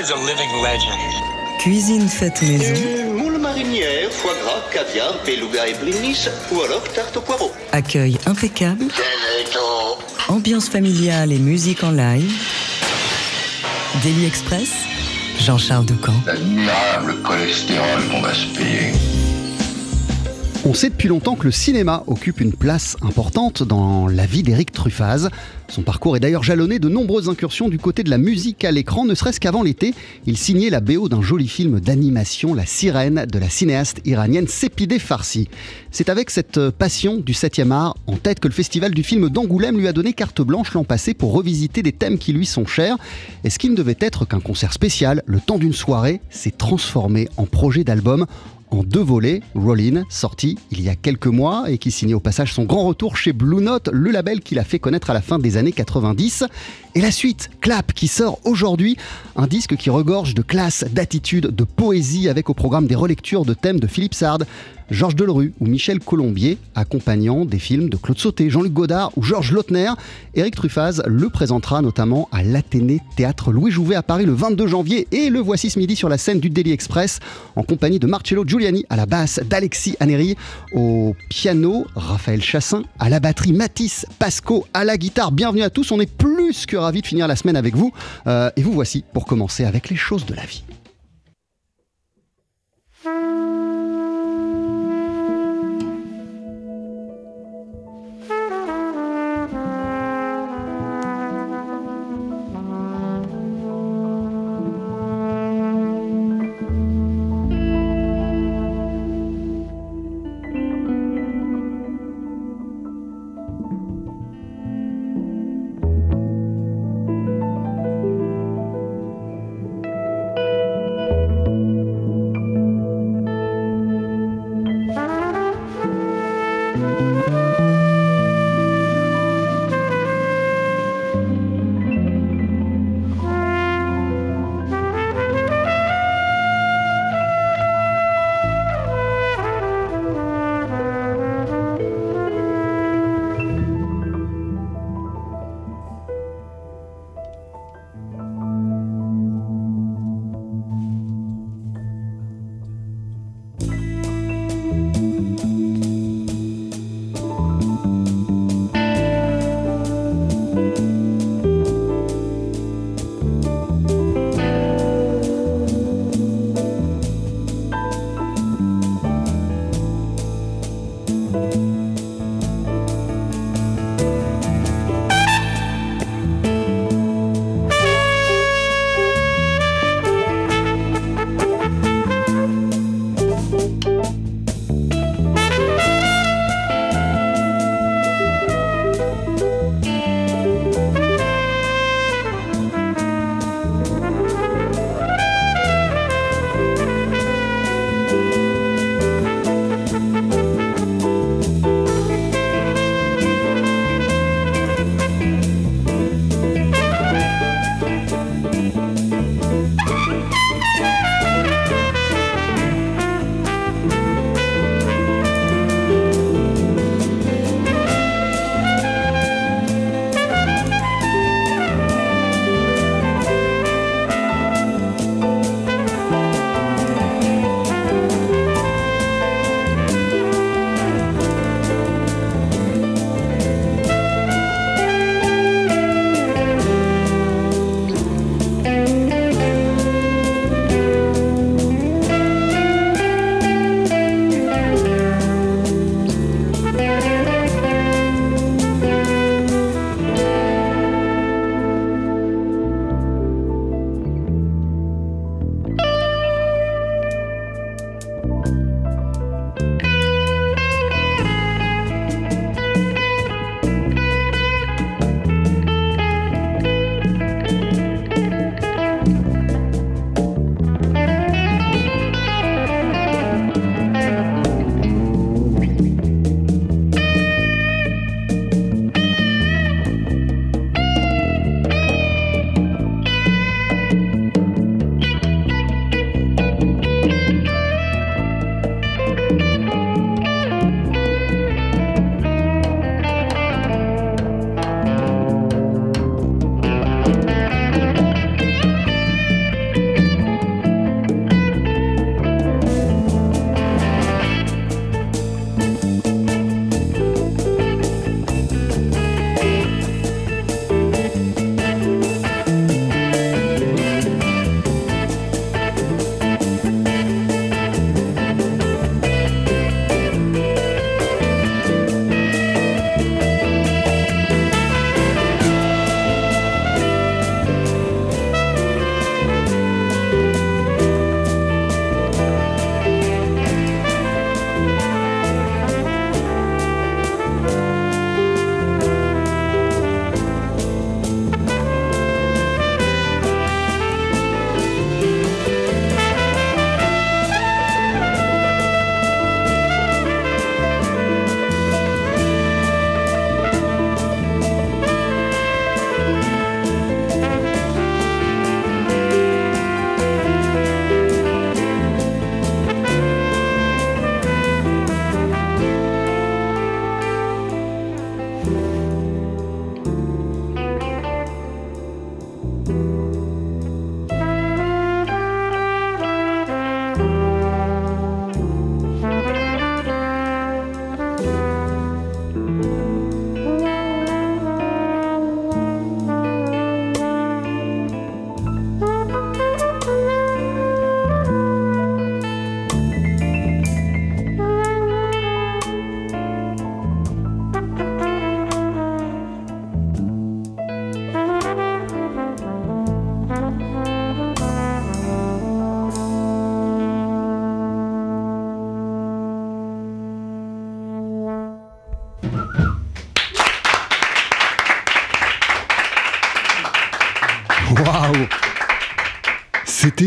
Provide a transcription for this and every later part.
is a living legend. Cuisine faite maison. Euh, moule marinière, foie gras, caviar, beluga et blinis, ou alors tarte au poireau. Accueil impeccable. Ambiance familiale et musique en live. Daily Express. Jean-Charles Ducamp. L'admirable cholestérol qu'on va se payer. On sait depuis longtemps que le cinéma occupe une place importante dans la vie d'Éric Truffaz. Son parcours est d'ailleurs jalonné de nombreuses incursions du côté de la musique à l'écran, ne serait-ce qu'avant l'été, il signait la BO d'un joli film d'animation, La Sirène, de la cinéaste iranienne Sepideh Farsi. C'est avec cette passion du 7e art en tête que le festival du film d'Angoulême lui a donné carte blanche l'an passé pour revisiter des thèmes qui lui sont chers. Et ce qui ne devait être qu'un concert spécial, le temps d'une soirée, s'est transformé en projet d'album en deux volets. Rollin, sorti il y a quelques mois et qui signait au passage son grand retour chez Blue Note, le label qu'il a fait connaître à la fin des années 90. Et la suite, Clap, qui sort aujourd'hui, un disque qui regorge de classe, d'attitude, de poésie avec au programme des relectures de thèmes de Philippe Sard. Georges Delerue ou Michel Colombier, accompagnant des films de Claude Sauté, Jean-Luc Godard ou Georges Lautner. Éric Truffaz le présentera notamment à l'Athénée Théâtre Louis Jouvet à Paris le 22 janvier et le voici ce midi sur la scène du Daily Express en compagnie de Marcello Giuliani à la basse, d'Alexis Aneri au piano, Raphaël Chassin à la batterie, Matisse Pasco à la guitare. Bienvenue à tous, on est plus que ravis de finir la semaine avec vous. Euh, et vous voici pour commencer avec les choses de la vie.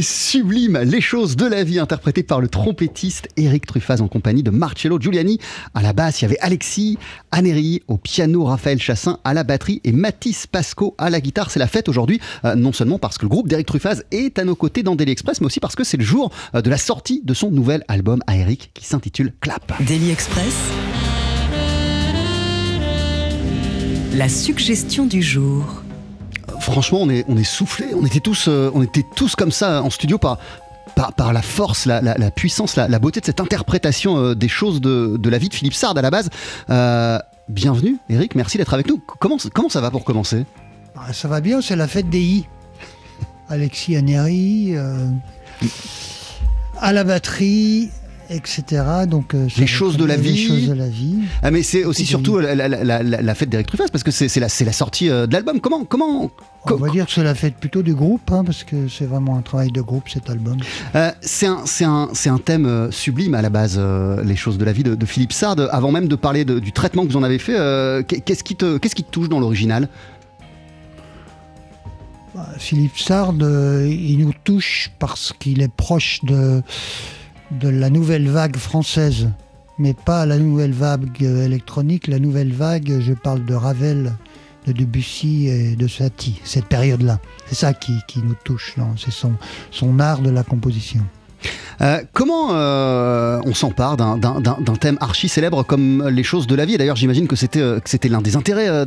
Sublime, les choses de la vie interprétées par le trompettiste Eric Truffaz en compagnie de Marcello Giuliani. À la basse, il y avait Alexis Aneri, au piano Raphaël Chassin, à la batterie et Mathis Pasco à la guitare. C'est la fête aujourd'hui, euh, non seulement parce que le groupe d'Eric Truffaz est à nos côtés dans Daily Express, mais aussi parce que c'est le jour euh, de la sortie de son nouvel album à Eric qui s'intitule Clap. Daily Express. La suggestion du jour franchement, on est, on soufflé. On était tous, euh, on était tous comme ça en studio par, par, la force, la, puissance, la, beauté de cette interprétation euh, des choses de, la vie de Philippe Sard à la base. Euh, bienvenue, Eric. Merci d'être avec nous. Comment, ça va pour commencer? Ah, Ça va bien. C'est la fête des I. Alexis Aneri à la batterie, etc. Donc, euh, les choses de la vie. Les choses de la vie. Ah, mais c'est aussi surtout la, fête d'Eric Truffaz parce que c'est la, sortie euh, de l'album. Comment, comment On va dire que c'est la fête plutôt du groupe, hein, parce que c'est vraiment un travail de groupe cet album. Euh, c'est un, un, un, thème sublime à la base, les choses de la vie de, Philippe Sard. Avant même de parler du traitement que vous en avez fait, qu'est-ce qui, qui te touche dans l'original? Bah, Philippe Sard, il nous touche parce qu'il est proche de de la nouvelle vague française, mais pas la nouvelle vague électronique, la nouvelle vague, je parle de Ravel, de Debussy et de Satie, cette période-là. C'est ça qui, nous touche, c'est son art de la composition. Euh, comment euh, on s'empare d'un thème archi célèbre comme les choses de la vie? D'ailleurs, j'imagine que c'était euh, l'un des intérêts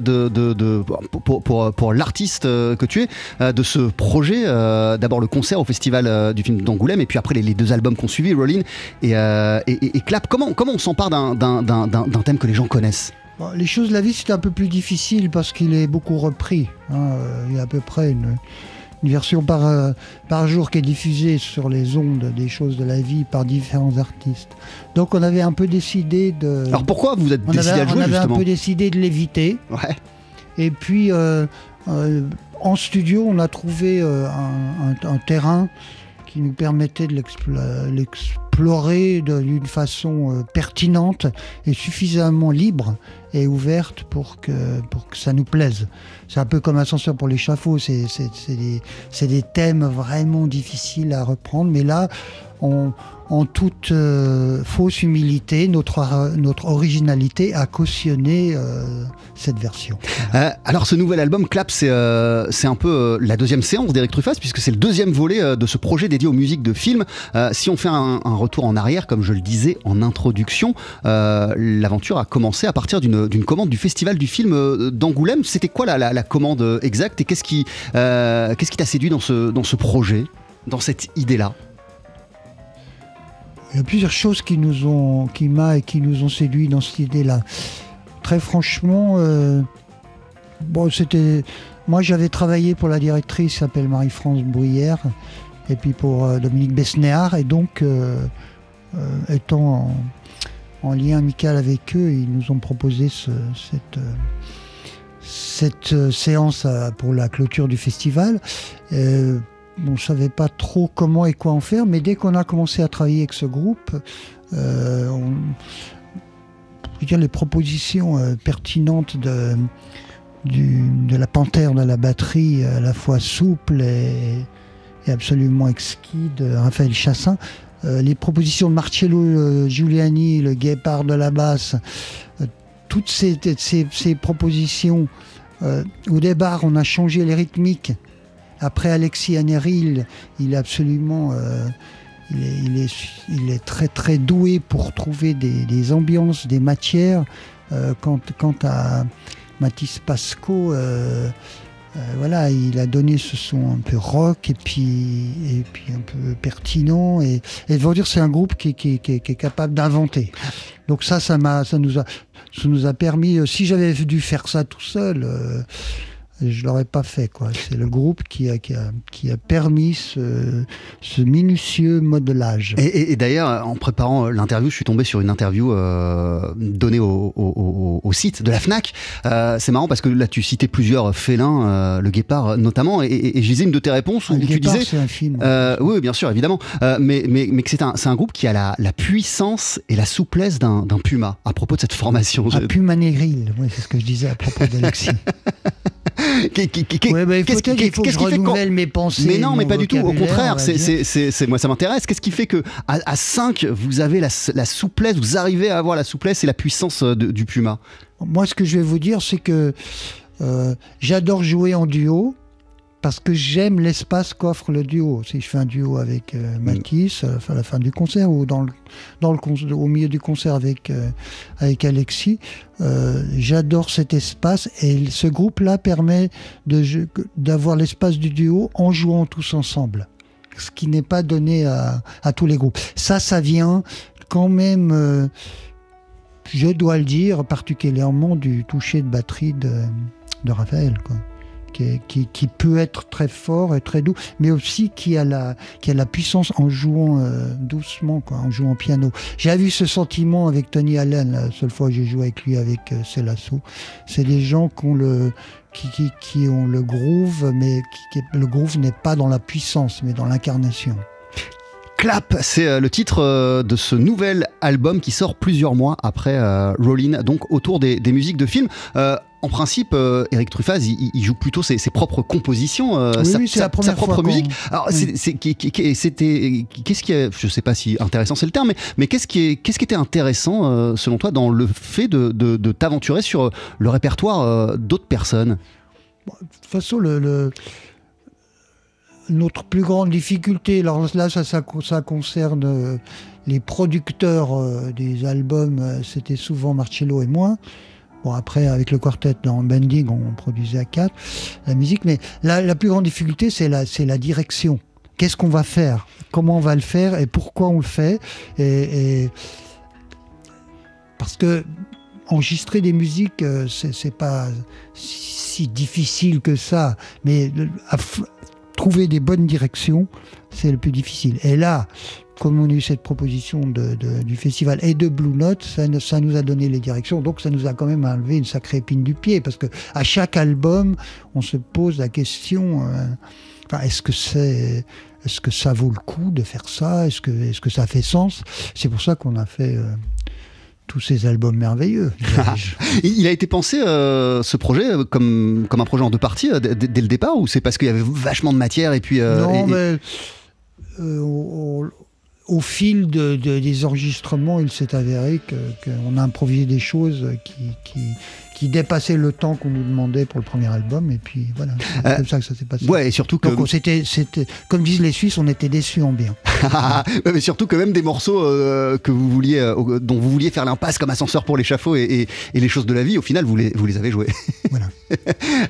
pour, l'artiste que tu es, de ce projet. D'abord le concert au festival du film d'Angoulême, et puis après les, deux albums qu'on suivi, Rollin et, et, Clap. Comment, comment on s'empare d'un thème que les gens connaissent? Les choses de la vie, c'est un peu plus difficile parce qu'il est beaucoup repris. Hein. Il y a à peu près une une version par, euh, par jour qui est diffusée sur les ondes des choses de la vie par différents artistes. Donc on avait un peu décidé de. Alors pourquoi vous êtes décidé à jouer On avait un peu décidé de l'éviter. Ouais. Et puis euh, euh, en studio, on a trouvé un, un, terrain qui nous permettait de l'explorer d'une façon pertinente et suffisamment libre ouverte pour que, pour que ça nous plaise. C'est un peu comme Ascenseur pour l'échafaud, c'est des thèmes vraiment difficiles à reprendre, mais là, on, en toute euh, fausse humilité, notre, originalité a cautionné euh, cette version. Euh, alors ce nouvel album, Clap, c'est un peu la deuxième séance d'Eric Truffaz, puisque c'est le deuxième volet de ce projet dédié aux musiques de films. si on fait un, retour en arrière, comme je le disais en introduction, l'aventure a commencé à partir d'une commande du Festival du film d'Angoulême. C'était quoi la, commande exacte et qu'est-ce qui t'a séduit dans ce projet, dans cette idée-là? Il y a plusieurs choses qui nous ont, qui m'a et qui nous ont séduit dans cette idée-là. Très franchement, euh, bon, c'était, moi j'avais travaillé pour la directrice qui s'appelle Marie-France Bruyère, et puis pour euh, Dominique Besnéard, et donc euh, étant en, lien amical avec eux, ils nous ont proposé cette cette séance pour la clôture du festival on ne savait pas trop comment et quoi en faire, mais dès qu'on a commencé à travailler avec ce groupe, euh, les propositions euh, pertinentes de, la panthère de la batterie, à la fois souple et, absolument exquis de Raphaël Chassin, euh, les propositions de Marcello Giuliani, le guépard de la basse, toutes ces propositions, au départ on a changé les rythmiques après Alexis Aneril, il est absolument. Euh, il, est, il, est, très très doué pour trouver des, ambiances, des matières. Euh, quant, à Mathis Pasco, euh, voilà, il a donné ce son un peu rock et puis, et puis un peu pertinent. Et, et dire, c'est un groupe qui, qui, qui, est capable d'inventer. Donc ça, ça, ça, nous a, ça nous a permis. Si j'avais dû faire ça tout seul je l'aurais pas fait. quoi. C'est le groupe qui a, qui a, qui a permis ce, ce, minutieux modelage. Et, et, d'ailleurs, en préparant l'interview, je suis tombé sur une interview euh, donnée au, au, au, site de la FNAC. Euh, c'est marrant parce que là, tu citais plusieurs félins, euh, le guépard notamment, et, et, je lisais une de tes réponses où ah, tu disais... c'est un film. Oui, bien sûr, évidemment. Mais, mais, mais que c'est un, un, groupe qui a la, la, puissance et la souplesse d'un puma à propos de cette formation. Un puma négril, oui, c'est ce que je disais à propos d'Alexis. Ouais, bah, qu'est-ce qui- je qui fait renouvelle mes pensées. Mais non, mais pas du tout. Au contraire, c'est, moi ça m'intéresse. Qu'est-ce qui fait que à, à 5, vous avez la, la souplesse, vous arrivez à avoir la souplesse et la puissance euh, de- du Puma? Moi, ce que je vais vous dire, c'est que euh, j'adore jouer en duo parce que j'aime l'espace qu'offre le duo. Si je fais un duo avec euh, Mathis à la fin- à la fin du concert ou dans le, dans le au milieu du concert avec, euh, avec Alexis, euh, j'adore cet espace et ce groupe-là permet d'avoir l'espace du duo en jouant tous ensemble. Ce qui n'est pas donné à, à tous les groupes. Ça, ça vient quand même. euh, je dois le dire, particulièrement du toucher de batterie de, de Raphaël, quoi. Qui, peut être très fort et très doux, mais aussi qui a la, qui a la puissance en jouant euh, doucement, quoi, en jouant piano. J'ai eu ce sentiment avec Tony Allen, la seule fois que j'ai joué avec lui, avec euh. C'est des gens qui ont le, qui, qui, qui ont le groove, mais qui, le groove n'est pas dans la puissance, mais dans l'incarnation. Clap, c'est euh, le titre euh, de ce nouvel album qui sort plusieurs mois après Rollin, donc autour des, musiques de films. En principe, euh, Eric Truffaz, il, joue plutôt ses, ses propres compositions, euh, Oui, sa, oui, propre musique. Alors, Oui. c'était, qu'est-ce qui, est, je sais pas si intéressant c'est le terme, mais, mais qu'est-ce qui, est, qu'est-ce qui était intéressant euh, selon toi dans le fait de, de- de t'aventurer sur le répertoire d'autres personnes? De toute façon, le, le- notre plus grande difficulté, alors là, ça, ça, ça concerne les producteurs des albums, c'était souvent Marcello et moi. Après, avec le quartet dans Bending, on produisait à quatre la musique, mais la, plus grande difficulté, c'est la, la direction. Qu'est-ce qu'on va faire? Comment on va le faire? Et pourquoi on le fait? Et, Parce que enregistrer des musiques, euh, c'est pas si difficile que ça, mais trouver des bonnes directions, c'est le plus difficile. Et là, comme on a eu cette proposition de, de- du festival et de Blue Note, ça, nous a donné les directions, donc ça nous a quand même enlevé une sacrée épine du pied, parce que à chaque album, on se pose la question euh, enfin, est-ce que c'est est-ce que ça vaut le coup de faire ça Est-ce que, est que ça fait sens? C'est pour ça qu'on a fait euh, tous ces albums merveilleux. Il a été pensé, euh, ce projet, comme, comme un projet en deux parties euh, dès, le départ, ou c'est parce qu'il y avait vachement de matière et puis... euh, non, et- mais au, fil de- de- des enregistrements, il s'est avéré qu'on a improvisé des choses qui, qui dépassaient le temps qu'on nous demandait pour le premier album, et puis voilà, c'est Euh, comme ça que ça s'est passé. Ouais, et surtout que, Donc s'était- c'était, comme disent les Suisses, on était déçus en bien. Ouais, mais surtout que même des morceaux euh, que vous vouliez, euh, dont vous vouliez faire l'impasse comme ascenseur pour l'échafaud et, et, et les choses de la vie, au final, vous les, vous les avez joués. Voilà.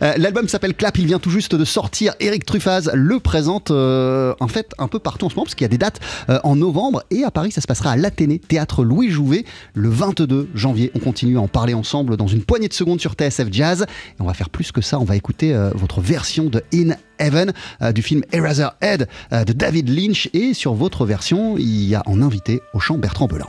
Euh, L'album s'appelle Clap, il vient tout juste de sortir. Eric Truffaz le présente euh, en fait un peu partout en ce moment, parce qu'il y a des dates euh, en novembre et à Paris, ça se passera à l'Athénée, théâtre Louis Jouvet, le 22 janvier. On continue à en parler ensemble dans une poignée de secondes sur TSF Jazz. Et on va faire plus que ça, on va écouter euh, votre version de In Heaven euh, du film Eraserhead euh, de David Lynch. Et sur votre version, il y a en invité au chant Bertrand Belin.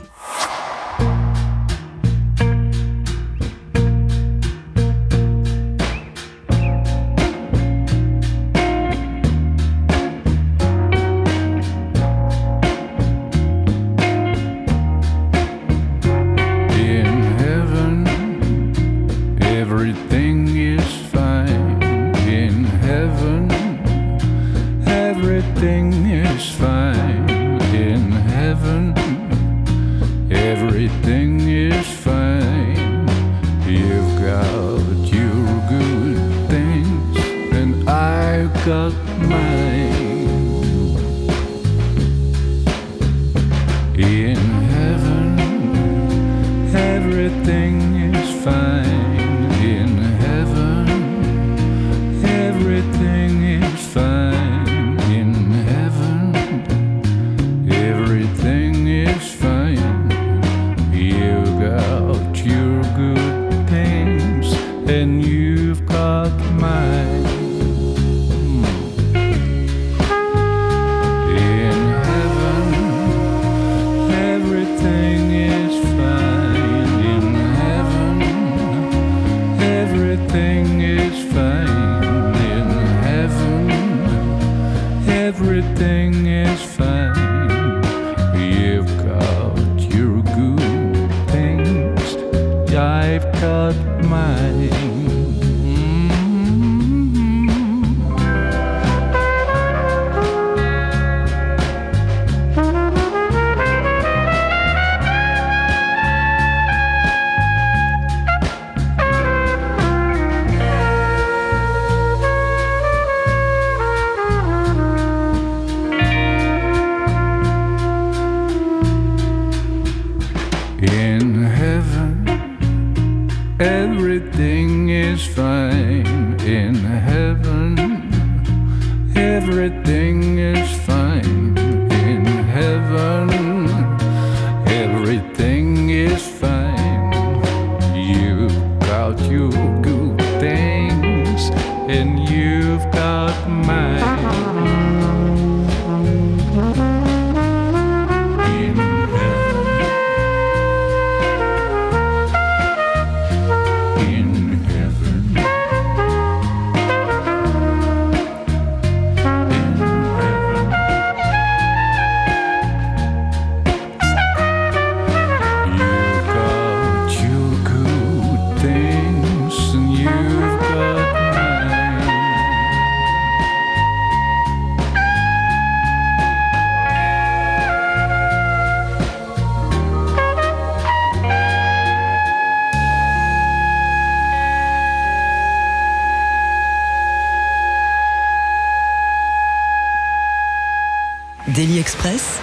Daily Express.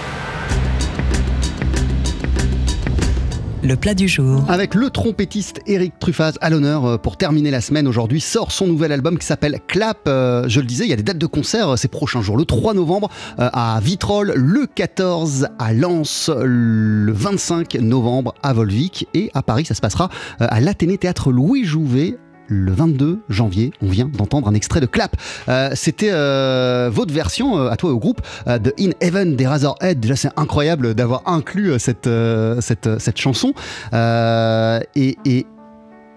Le plat du jour. Avec le trompettiste Eric Truffaz à l'honneur euh, pour terminer la semaine aujourd'hui sort son nouvel album qui s'appelle Clap. Euh, je le disais, il y a des dates de concert euh, ces prochains jours. Le 3 novembre à Vitrolles, le 14 à Lens, le 25 novembre à Volvic et à Paris ça se passera à l'Athénée Théâtre Louis Jouvet le 22 janvier, on vient d'entendre un extrait de Clap. Euh, C'était euh, votre version euh, à toi au groupe euh, de In Heaven des Razorhead. Déjà, c'est incroyable d'avoir inclus euh, cette, euh, cette, cette chanson et, et,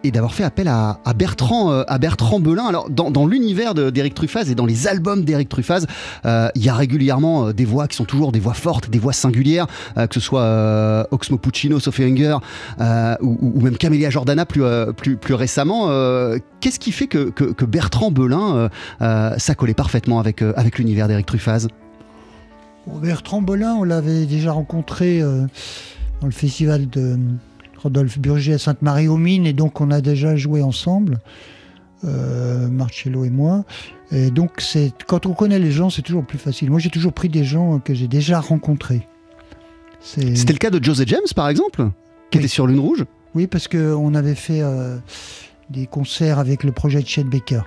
et d'avoir fait appel à, Bertrand, euh, à Bertrand Belin. Alors, dans, l'univers de- d'Éric Truffaz et dans les albums d'Éric Truffaz, euh, il y a régulièrement euh, des voix qui sont toujours des voix fortes, des voix singulières, que ce soit Oxmo Puccino, Sophie Hunger ou, même Camélia Jordana plus, récemment. Qu'est-ce qui fait que, Bertrand Belin, ça parfaitement avec, l'univers d'Éric Truffaz? Bertrand Bolin, on l'avait déjà rencontré dans le festival de Rodolphe Burger à Sainte-Marie-aux-Mines, et donc on a déjà joué ensemble, euh, Marcello et moi. Et donc, c'est quand on connaît les gens, c'est toujours plus facile. Moi, j'ai toujours pris des gens que j'ai déjà rencontrés. C'était le cas de José James, par exemple, qui Oui. était sur Lune Rouge? Oui, parce qu'on avait fait euh, des concerts avec le projet de Chet Baker,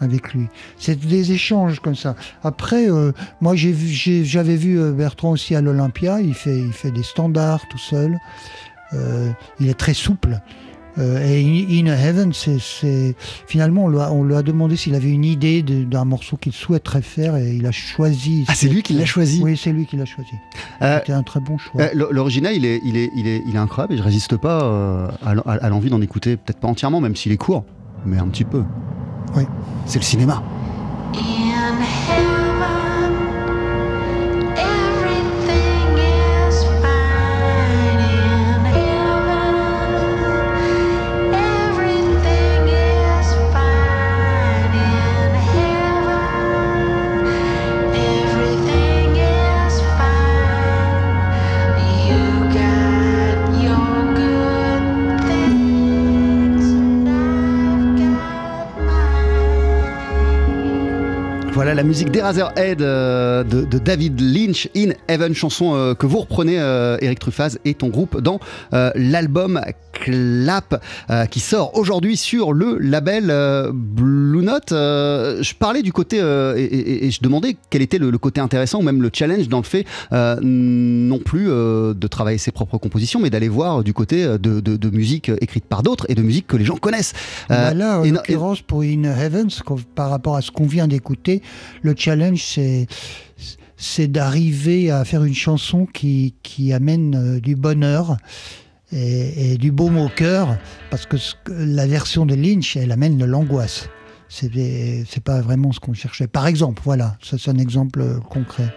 avec lui. C'est des échanges comme ça. Après, euh, moi, j'ai vu- j'ai- j'avais vu Bertrand aussi à l'Olympia. Il fait, il fait des standards tout seul. Euh, il est très souple. Euh, et In, In Heaven, c'est finalement, on lui, a, on lui a demandé s'il avait une idée d'un morceau qu'il souhaiterait faire et il a choisi. Ah, c'est lui qui l'a choisi Oui, c'est lui qui l'a choisi. Euh, C'était un très bon choix. Euh, L'original, il est, il, est, il, est, il est incroyable et je résiste pas euh, à l'envie d'en écouter, peut-être pas entièrement, même s'il est court, mais un petit peu. Oui. C'est le cinéma. Voilà la musique d'Eraserhead euh, de, de David Lynch, In Heaven, chanson euh, que vous reprenez, euh, Eric Truffaz et ton groupe, dans euh, l'album Clap euh, qui sort aujourd'hui sur le label Blue Note. Je parlais du côté et, et- et je demandais quel était le, le côté intéressant ou même le challenge dans le fait non plus de travailler ses propres compositions, mais d'aller voir du côté de, de- de musique écrite par d'autres et de musique que les gens connaissent. Euh, Bah là, en l'occurrence, pour In Heaven, par rapport à ce qu'on vient d'écouter, le challenge, c'est c'est d'arriver à faire une chanson qui, qui amène euh, du bonheur et, et du baume au cœur, parce que ce la version de Lynch, elle amène de l'angoisse. C'est c'est pas vraiment ce qu'on cherchait. Par exemple, voilà, ça c'est un exemple concret.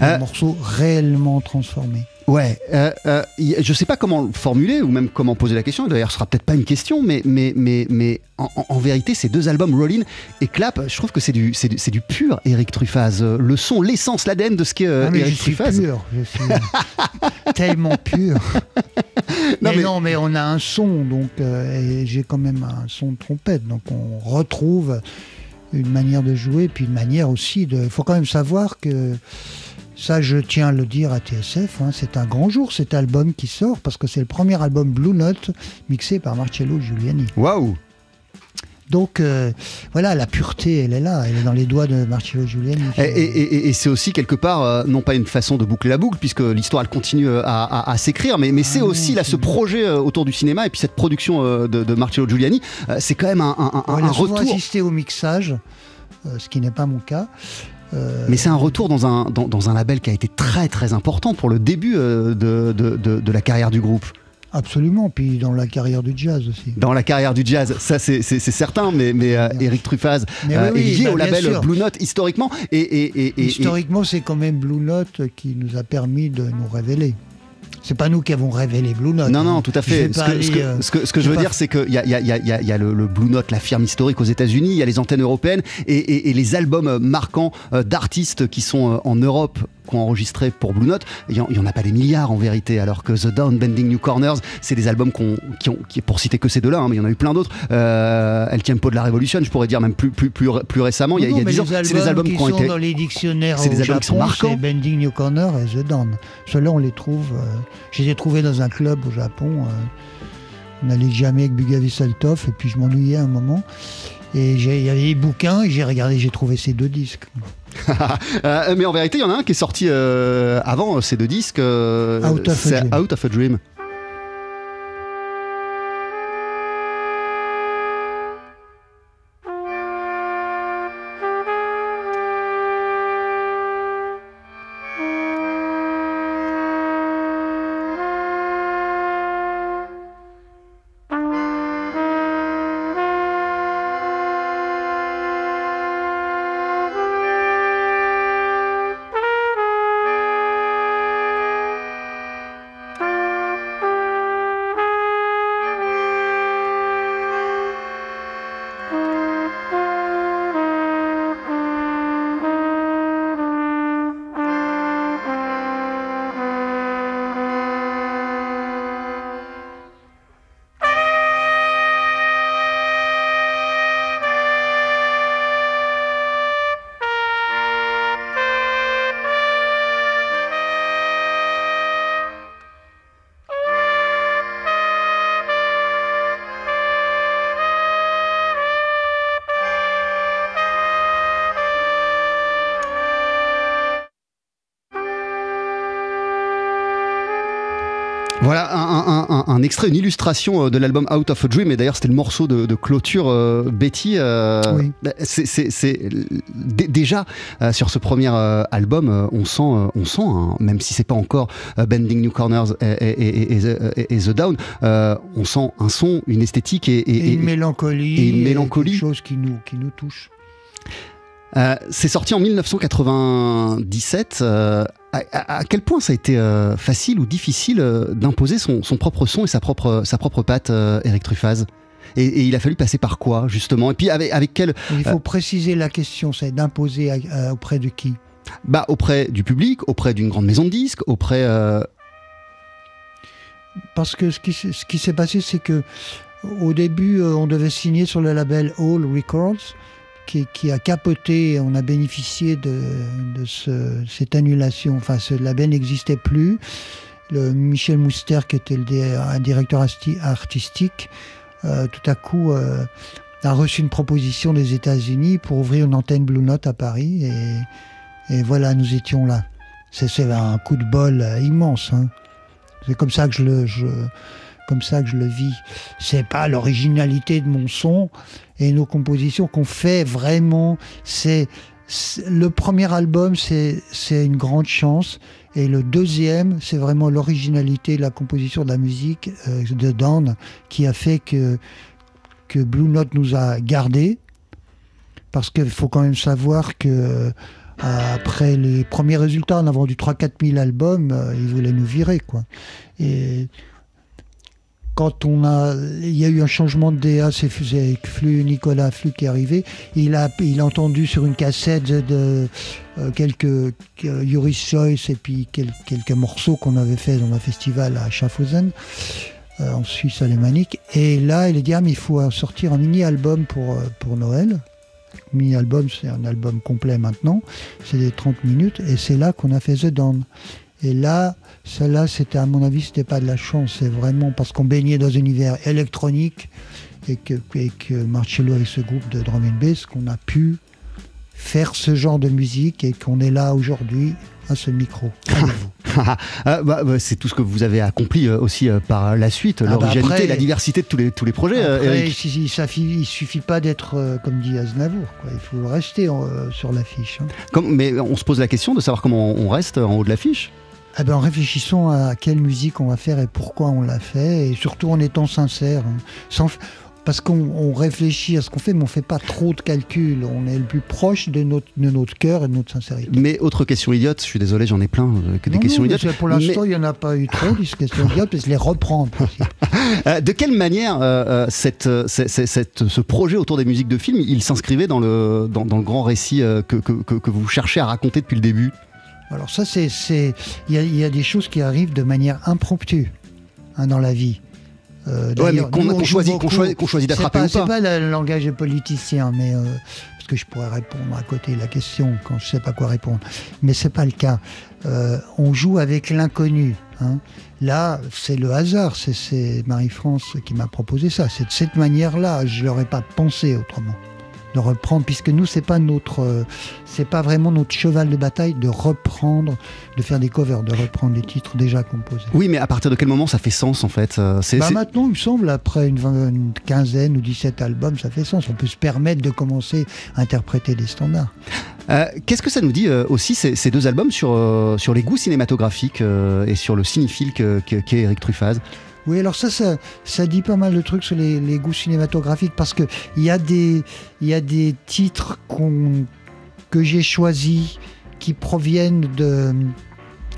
Un Euh, morceau réellement transformé. Ouais, euh, euh, je sais pas comment le formuler ou même comment poser la question. D'ailleurs, ce sera peut-être pas une question, mais mais mais mais en, vérité, ces deux albums, Rollin et Clap, je trouve que c'est du c'est du, pur Eric Truffaz. Euh, Le son, l'essence, l'ADN de ce qu'est euh, Ah, Eric je suis Truffaz. pur, je suis tellement pur. Non, mais, mais- non, mais on a un son, donc euh, j'ai quand même un son de trompette, donc on retrouve une manière de jouer, puis une manière aussi de. Il faut quand même savoir que ça, je tiens à le dire à TSF, hein, c'est un grand jour cet album qui sort parce que c'est le premier album Blue Note mixé par Marcello Giuliani. Waouh. Donc euh, voilà, la pureté, elle est là, elle est dans les doigts de Marcello Giuliani. Et, et- et- et c'est aussi quelque part, euh, non pas une façon de boucler la boucle, puisque l'histoire elle continue euh, à, à- à s'écrire, mais, mais c'est Ah aussi là ce projet autour du cinéma et puis cette production euh, de, de Marcello Giuliani, c'est quand même un, un- un- On un retour. assisté au mixage, ce qui n'est pas mon cas. Euh, Mais c'est un retour dans un, dans, dans un label qui a été très très important pour le début euh, de, de- de- de la carrière du groupe. Absolument, puis dans la carrière du jazz aussi. Dans la carrière du jazz, ça c'est certain, mais, mais euh, Eric Truffaz Mais euh, oui, oui, est lié bah, au label sûr. Blue Note historiquement. Et- Historiquement, c'est quand même Blue Note qui nous a permis de nous révéler. C'est pas nous qui avons révélé Blue Note. Non, hein. non, tout à fait. Ce pas que, aller, ce que- euh, ce que- ce que je veux pas dire, c'est qu'il y a, y, a, y, y le, le Blue Note, la firme historique aux États-Unis, il y a les antennes européennes et, et- et les albums euh, marquants euh, d'artistes qui sont en Europe, qui ont enregistré pour Blue Note. Il n'y en, a pas des milliards en vérité, alors que The Down, Bending New Corners, c'est des albums qu'on- qui ont, qui, pour citer que ces deux-là, hein, mais il y en a eu plein d'autres. Euh, El Tiempo de la Révolution, je pourrais dire même plus, plus, plus, plus récemment, il y a, il y a Non, mais 10 ans. C'est des albums qui, ont sont été. dans les dictionnaires c'est des albums qui sont Japon, marquants. Bending New Corner et The Dawn. Ceux-là, on les trouve. euh, je les ai trouvés dans un club au Japon. euh, on allait jamais avec Bugavi Saltov et puis je m'ennuyais un moment. Et il y avait des bouquins et j'ai regardé, j'ai trouvé ces deux disques. Euh, mais en vérité, il y en a un qui est sorti euh, avant euh, ces deux disques. Out of. Out of a Dream. Un- extrait, une illustration euh, de l'album Out of a Dream. Et d'ailleurs, c'était le morceau de, de clôture, euh, Betty. euh, Oui. c'est- c'est- c'est- dé- déjà euh, sur ce premier album, on sent, on sent, hein, même si c'est pas encore Bending New Corners et, et- et- et- et- et The Down, on sent un son, une esthétique et, une mélancolie. et une mélancolie. Chose qui nous, qui nous touche. Euh, c'est sorti en 1997. euh, à, à- à quel point ça a été euh, facile ou difficile euh, d'imposer son, son propre son et sa propre, sa propre patte, euh, Eric Truffaz? Et, et il a fallu passer par quoi, justement? Et puis avec, avec quel Il faut préciser la question, c'est d'imposer auprès de qui? Bah, auprès du public, auprès d'une grande maison de disques, auprès. euh, Parce que ce qui, s'est- ce qui s'est passé, c'est que au début, euh, on devait signer sur le label All Records, qui, a capoté. On a bénéficié de, de ce- cette annulation. Enfin, ce label n'existait plus. Michel Mouster, qui était un directeur artistique, euh, tout à coup euh, a reçu une proposition des États-Unis pour ouvrir une antenne Blue Note à Paris. Et, voilà, nous étions là. C'est c'est un coup de bol euh, immense. hein. C'est comme ça que je le, je, comme ça que je le vis. C'est pas l'originalité de mon son et nos compositions qu'on fait vraiment. C'est le premier album, c'est une grande chance. Et le deuxième, c'est vraiment l'originalité de la composition de la musique euh, de Dan qui a fait que, que Blue Note nous a gardés. Parce qu'il faut quand même savoir que euh, après les premiers résultats, on a vendu 3-4 000 albums, euh, ils voulaient nous virer. Quoi. Et quand on a, il y a eu un changement de DA, c'est Flu, Nicolas Flu qui est arrivé. Il a, il a entendu sur une cassette de euh, quelques euh, Choice et puis quel- quelques morceaux qu'on avait fait dans un festival à Schaffhausen, euh, en Suisse alémanique. Et là, il a dit ah, mais il faut sortir un mini-album pour, euh, pour Noël. Mini-album, c'est un album complet maintenant. C'est des 30 minutes. Et c'est là qu'on a fait The Dawn. Et là, celle-là, c'était à mon avis, c'était pas de la chance, c'est vraiment parce qu'on baignait dans un univers électronique et que, et que Marcello avec ce groupe de drum and bass, qu'on a pu faire ce genre de musique et qu'on est là aujourd'hui à ce micro. Ah, bah, bah, c'est tout ce que vous avez accompli euh, aussi euh, par la suite, Ah bah l'originalité, la diversité de tous les, tous les projets, euh, Après, Eric. il, il, suffit, il suffit pas d'être, euh, comme dit Aznavour, quoi. il faut rester euh, sur l'affiche. hein. Mais on se pose la question de savoir comment on reste en haut de l'affiche. Eh ben, en réfléchissant à quelle musique on va faire et pourquoi on l'a fait, et surtout en étant sincère. hein. Sans parce qu'on on réfléchit à ce qu'on fait, mais on fait pas trop de calculs. On est le plus proche de notre, de notre cœur et de notre sincérité. Mais autre question idiote, je suis désolé, j'en ai plein euh, que des Non, questions non, idiotes. Pour l'instant, il n'y en a pas eu trop, des questions idiotes, mais je les reprends. Euh, de quelle manière euh, cette, cette- ce projet autour des musiques de film, il s'inscrivait dans le, dans, dans le grand récit que- que vous cherchez à raconter depuis le début? Alors ça, c'est, c'est, il y a, il y a des choses qui arrivent de manière impromptue hein, dans la vie. Euh, Ouais, mais qu'on nous, on qu'on choisit, qu'on beaucoup. choisit, qu'on choisit d'attraper pas, ou c'est pas. pas le langage des politiciens, mais euh, parce que je pourrais répondre à côté de la question quand je sais pas quoi répondre. Mais c'est pas le cas. Euh, on joue avec l'inconnu. hein. Là, c'est le hasard. C'est, c'est Marie-France qui m'a proposé ça. C'est de cette manière-là. Je l'aurais pas pensé autrement. De reprendre, puisque nous, c'est pas notre, euh, c'est pas vraiment notre cheval de bataille de reprendre, de faire des covers, de reprendre des titres déjà composés. Oui, mais à partir de quel moment ça fait sens en fait euh, c'est, Bah maintenant, il me semble, après une, quinzaine ou 17 albums, ça fait sens. On peut se permettre de commencer à interpréter des standards. Euh, Qu'est-ce que ça nous dit euh, aussi ces, ces deux albums sur, euh, sur les goûts cinématographiques et sur le cinéphile que- que- qu'est Eric Truffaz? Oui, alors ça, ça, dit pas mal de trucs sur les, goûts cinématographiques parce que il y a des, titres que j'ai choisis qui proviennent de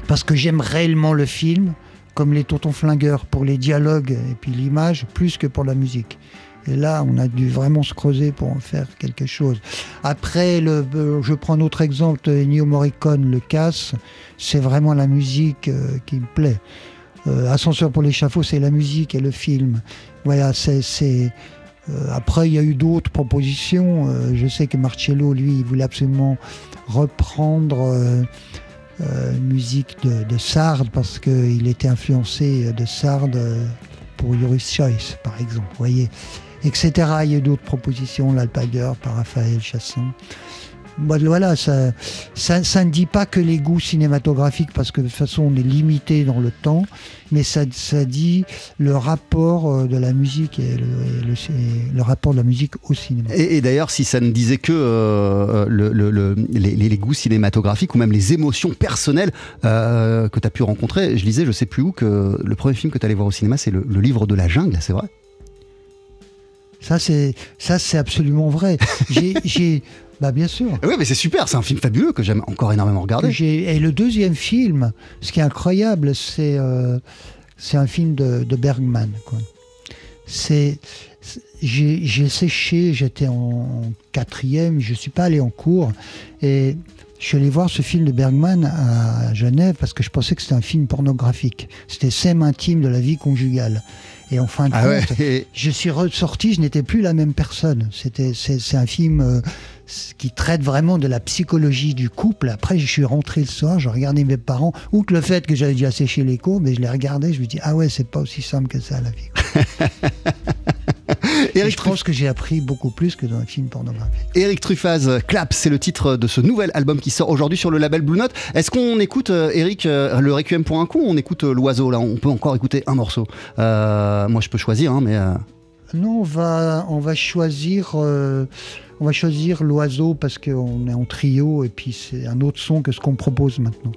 parce que j'aime réellement le film, comme les Tontons Flingueurs pour les dialogues et puis l'image, plus que pour la musique. Et là, on a dû vraiment se creuser pour en faire quelque chose. Après, le, euh, je prends un autre exemple, Ennio Morricone, Le Casse, c'est vraiment la musique euh, qui me plaît. Euh, Ascenseur pour l'échafaud, c'est la musique et le film. C'est. euh, après, il y a eu d'autres propositions. Euh, je sais que Marcello, lui, il voulait absolument reprendre musique de, de Sard parce qu'il était influencé de Sard euh, pour Yoris Choice, par exemple. Voyez Etc. Il y a eu d'autres propositions, l'Alpager par Raphaël Chasson. Bah, Voilà, ça, ça, ça ne dit pas que les goûts cinématographiques, parce que de toute façon on est limité dans le temps, mais ça, ça dit le rapport euh, de la musique et le, et le- et le rapport de la musique au cinéma. Et, et d'ailleurs, si ça ne disait que euh, le- le- le- les, les- goûts cinématographiques ou même les émotions personnelles euh, que tu as pu rencontrer, je lisais, je sais plus où, que le premier film que tu allé voir au cinéma, c'est le, livre de la jungle, c'est vrai? Ça c'est ça c'est absolument vrai. J'ai, bah bien sûr. Oui, mais c'est super, c'est un film fabuleux que j'aime encore énormément regarder. Et le deuxième film, ce qui est incroyable, c'est euh, c'est un film de, de Bergman. C'est j'ai séché, j'étais en quatrième, je suis pas allé en cours et je suis allé voir ce film de Bergman à Genève parce que je pensais que c'était un film pornographique. C'était scène intime de la vie conjugale. Et en fin de Ah compte, je suis ressorti, je n'étais plus la même personne. C'était, c'est, c'est un film euh, qui traite vraiment de la psychologie du couple. Après, je suis rentré le soir, je regardais mes parents. Outre le fait que j'avais déjà séché les cours, mais je les regardais, je me dis ah ouais, c'est pas aussi simple que ça la vie. Eric, je pense que j'ai appris beaucoup plus que dans un film pornographique. Eric Truffaz, Clap, c'est le titre de ce nouvel album qui sort aujourd'hui sur le label Blue Note. Est-ce qu'on écoute, euh, Eric, euh, le Requiem pour un coup ou on écoute euh, l'oiseau là? On peut encore écouter un morceau. Euh, moi, je peux choisir, hein, mais. euh, Non, on va, on va choisir, euh, on va choisir l'oiseau parce qu'on est en trio et puis c'est un autre son que ce qu'on propose maintenant.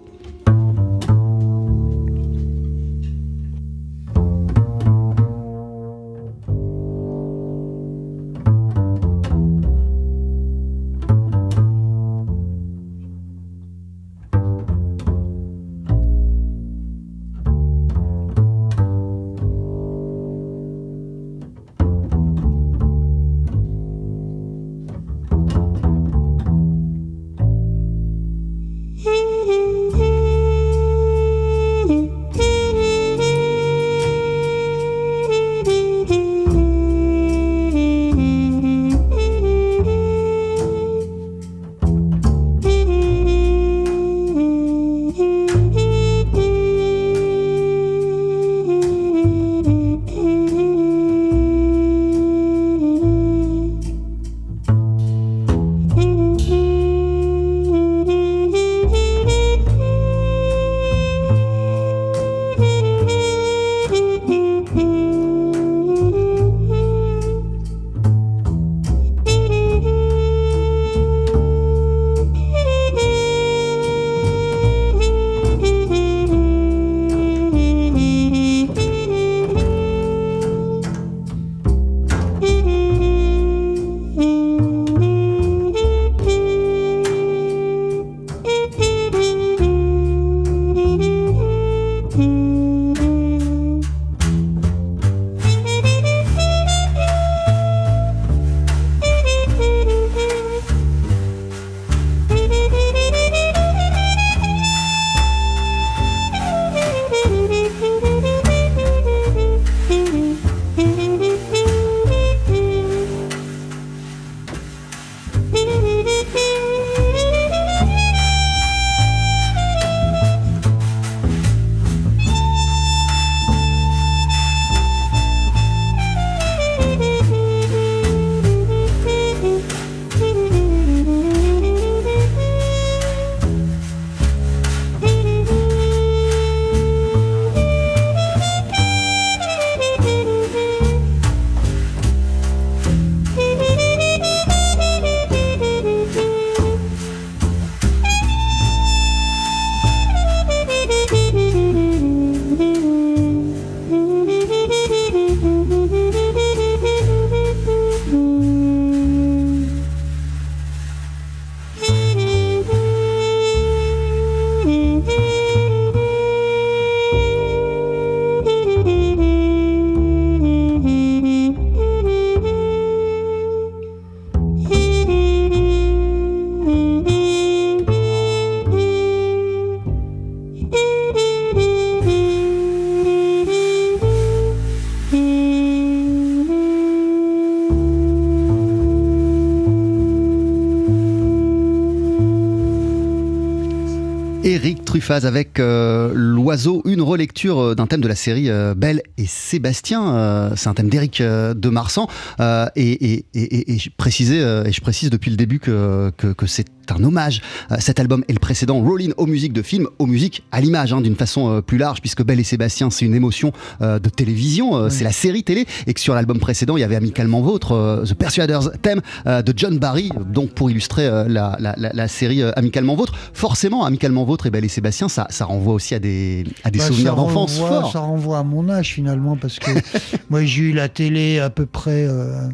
Avec euh, L'Oiseau, une relecture euh, d'un thème de la série euh, Belle Sébastien. Euh, c'est un thème d'Éric euh, de Marsan. Euh, et, et, et, et- et je précisais, et je précise depuis le début que, que, que c'est un hommage, cet album et le précédent, Rollin aux musiques de film, aux musiques à l'image, hein, d'une façon plus large, puisque Belle et Sébastien, c'est une émotion de télévision, c'est la série télé, et que sur l'album précédent, il y avait Amicalement Vôtre, The Persuaders Theme de John Barry, donc pour illustrer la, la, la, la série Amicalement Vôtre. Forcément, Amicalement Vôtre et Belle et Sébastien, ça, ça renvoie aussi à des, à des Bah, souvenirs d'enfance forts. Ça renvoie à mon âge finalement parce que moi j'ai eu la télé à peu près euh,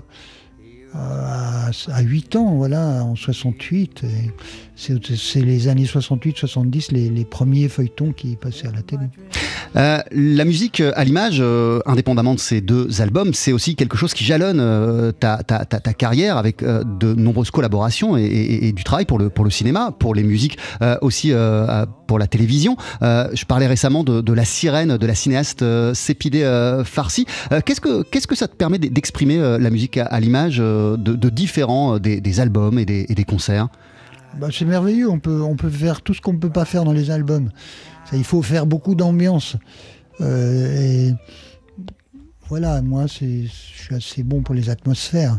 à, à 8 ans, voilà, en 68. et C'est c'est les années 68-70 les, les premiers feuilletons qui passaient à la télé. Euh, la musique euh, à l'image, euh, indépendamment de ces deux albums, c'est aussi quelque chose qui jalonne euh, ta, ta, ta, carrière avec euh, de nombreuses collaborations et, et- et du travail pour le, pour le cinéma, pour les musiques, aussi pour la télévision. Je parlais récemment de, de la sirène de la cinéaste Sépidé Farsi. Qu'est-ce, que, qu'est-ce que ça te permet d'exprimer la musique à, l'image de, de différents des, des albums et des, et des concerts? Bah, c'est merveilleux, on peut, on peut faire tout ce qu'on ne peut pas faire dans les albums. Il faut faire beaucoup d'ambiance. Euh, et voilà, moi, je suis assez bon pour les atmosphères.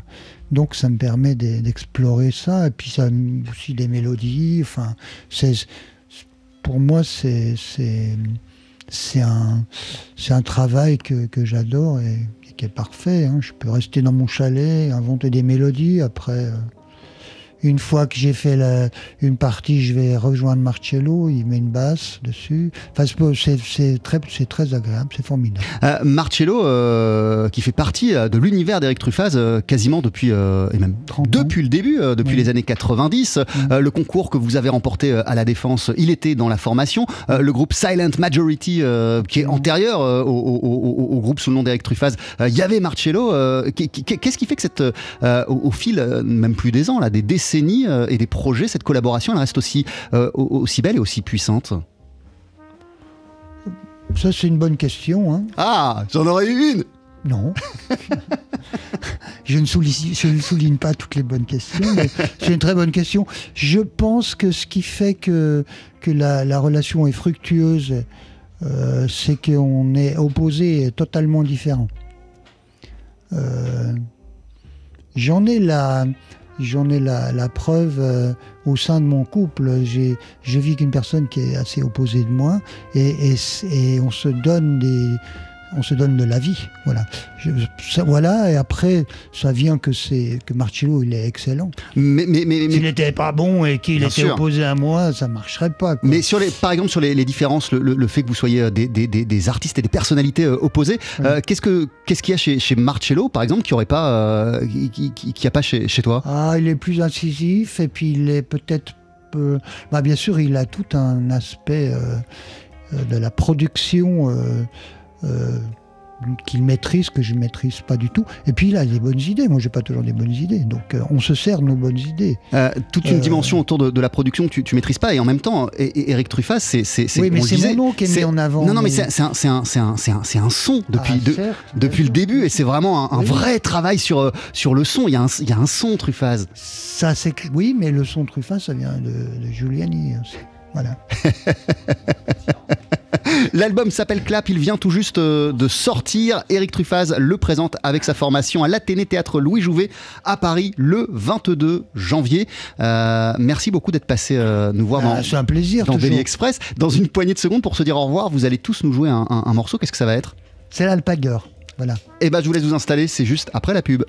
Donc, ça me permet d'e- d'explorer ça. Et puis, ça aussi des mélodies. Enfin, pour moi, c'est, un, travail que, j'adore et, et qui est parfait. hein. Je peux rester dans mon chalet, inventer des mélodies. Après, euh, une fois que j'ai fait la- une partie, je vais rejoindre Marcello, il met une basse dessus. Enfin, c'est très, c'est très agréable, c'est formidable. Euh, Marcello, euh, qui fait partie euh, de l'univers d'Eric Truffaz euh, quasiment depuis, et même 30 ans. depuis le début, depuis Oui. les années 90. Euh, le concours que vous avez remporté à la Défense, il était dans la formation. Le groupe Silent Majority, qui est antérieur au, au- au- au groupe sous le nom d'Eric Truffaz, il y avait Marcello. Qu'est-ce qui fait que cette, au, fil, même plus des ans, là, des décennies euh, et des projets, cette collaboration, elle reste aussi, euh, au- aussi belle et aussi puissante Ça, c'est une bonne question. hein. Ah, j'en aurais eu une Non. je, ne souligne, je ne souligne pas toutes les bonnes questions, mais c'est une très bonne question. Je pense que ce qui fait que, que la, la relation est fructueuse, euh, c'est qu'on est opposés et totalement différents. Euh, J'en ai la, j'en ai la, la preuve euh, au sein de mon couple. J'ai, je vis qu'une personne qui est assez opposée de moi et, et, on se donne des, on se donne de la vie, voilà. Je- ça- voilà, et après, ça vient que c'est que Marcello, il est excellent. mais, mais, mais, S'il n'était pas bon et qu'il était sûr. opposé à moi, ça marcherait pas. quoi. Mais sur les, par exemple, sur les, les différences, le, le- le fait que vous soyez euh, des, des- des- des artistes et des personnalités euh, opposées, euh, qu'est-ce que qu'est-ce qu'il y a chez, chez Marcello, par exemple, qui aurait pas, euh, qui, qui, qui- a pas chez, chez toi? Ah, il est plus incisif et puis il est peut-être. peu- Bah, bien sûr, il a tout un aspect de la production euh, qu'il maîtrise, que je ne maîtrise pas du tout. Et puis il a des bonnes idées. Moi, j'ai pas toujours des bonnes idées. Donc, euh, on se sert de nos bonnes idées. Euh, Toute une Euh, dimension autour de, de la production que tu, tu maîtrises pas, et en même temps, Eric Truffaz, c'est oui, mais c'est mon nom qui est mis en avant. Non, non, mais c'est c'est un, un, un, un, son depuis, Ah, de- certes, depuis le début, et c'est vraiment un, Oui. vrai travail sur, sur le son. Il y, a un, il y a un son Truffaz. Ça, c'est oui, mais le son Truffat, ça vient de, de Giuliani. aussi. Voilà. L'album s'appelle Clap, il vient tout juste euh, de sortir. Eric Truffaz le présente avec sa formation à l'Athénée Théâtre Louis Jouvet à Paris le 22 janvier. Euh, merci beaucoup d'être passé euh, nous voir Ah, dans, c'est un plaisir. dans. Daily Express. Dans une poignée de secondes pour se dire au revoir, vous allez tous nous jouer un, un- un morceau. Qu'est-ce que ça va être? C'est l'alpagueur. Voilà. Eh ben, je vous laisse vous installer, c'est juste après la pub.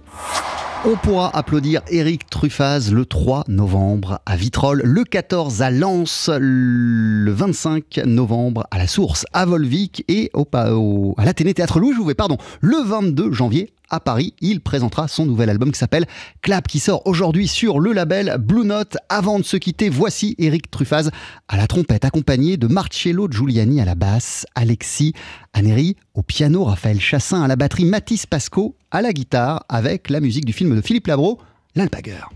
On pourra applaudir Eric Truffaz le 3 novembre à Vitrolles, le 14 à Lens, le 25 novembre à La Source, à Volvic et au, au- à l'Athénée Théâtre Louis Jouvet, pardon, le 22 janvier à Paris. Il présentera son nouvel album qui s'appelle Clap, qui sort aujourd'hui sur le label Blue Note. Avant de se quitter, voici Eric Truffaz à la trompette, accompagné de Marcello Giuliani à la basse, Alexis Aneri au piano, Raphaël Chassin à la batterie, Mathis Pasco à la guitare, avec la musique du film de Philippe Labro, L'Alpagueur.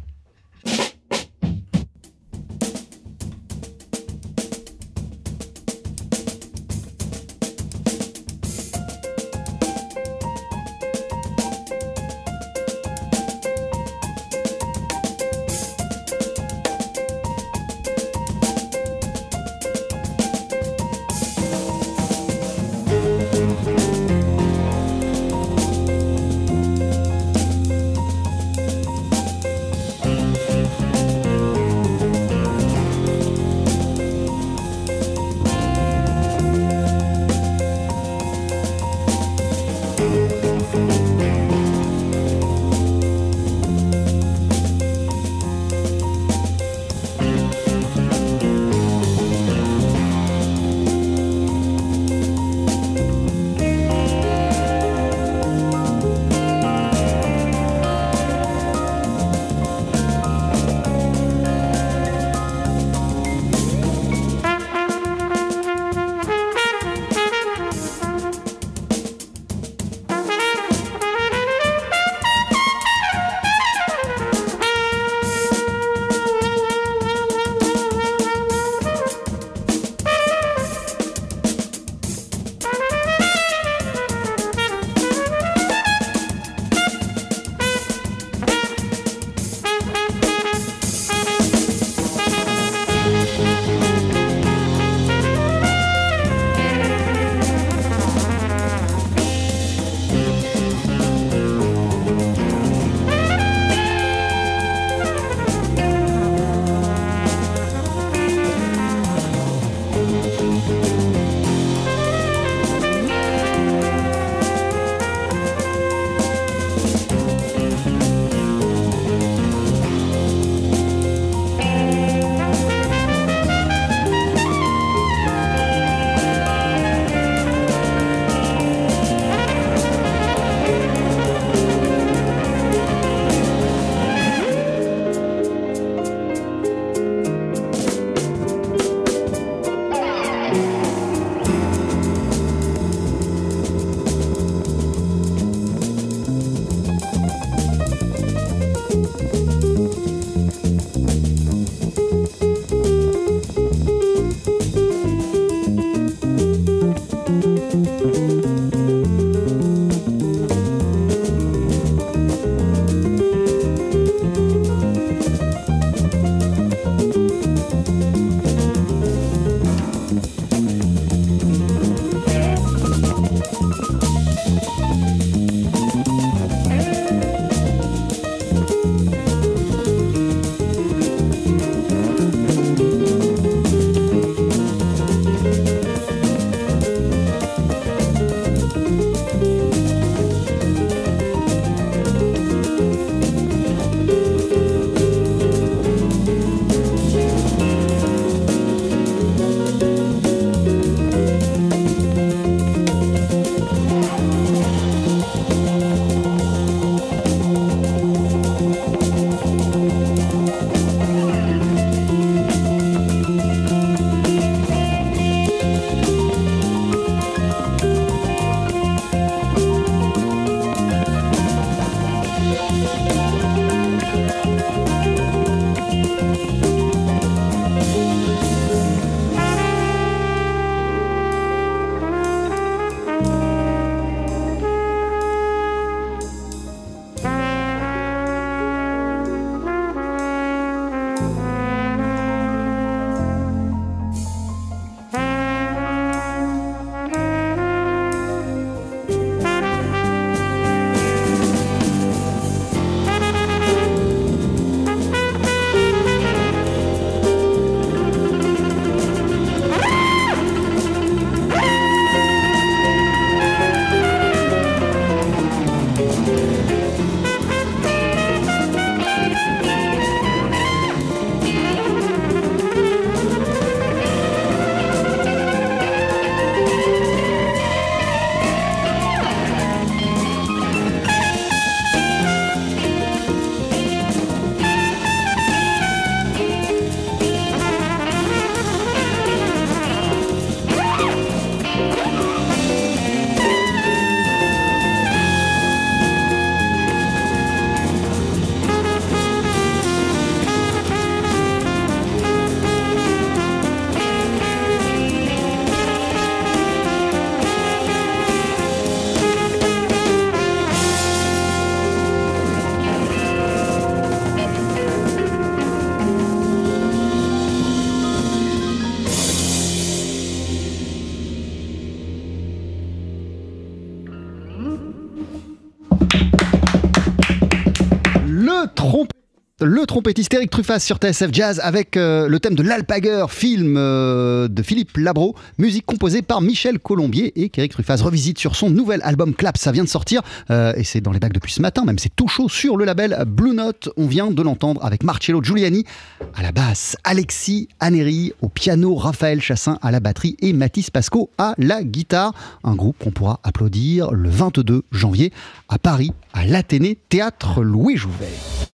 Le trompettiste Eric Truffaz sur TSF Jazz avec euh, le thème de l'Alpager, film euh, de Philippe Labro, musique composée par Michel Colombier et qu'Eric Truffaz revisite sur son nouvel album Clap. Ça vient de sortir euh, et c'est dans les bacs depuis ce matin, même c'est tout chaud sur le label Blue Note. On vient de l'entendre avec Marcello Giuliani à la basse, Alexis Aneri au piano, Raphaël Chassin à la batterie et Mathis Pasco à la guitare. Un groupe qu'on pourra applaudir le 22 janvier à Paris à l'Athénée Théâtre Louis Jouvet.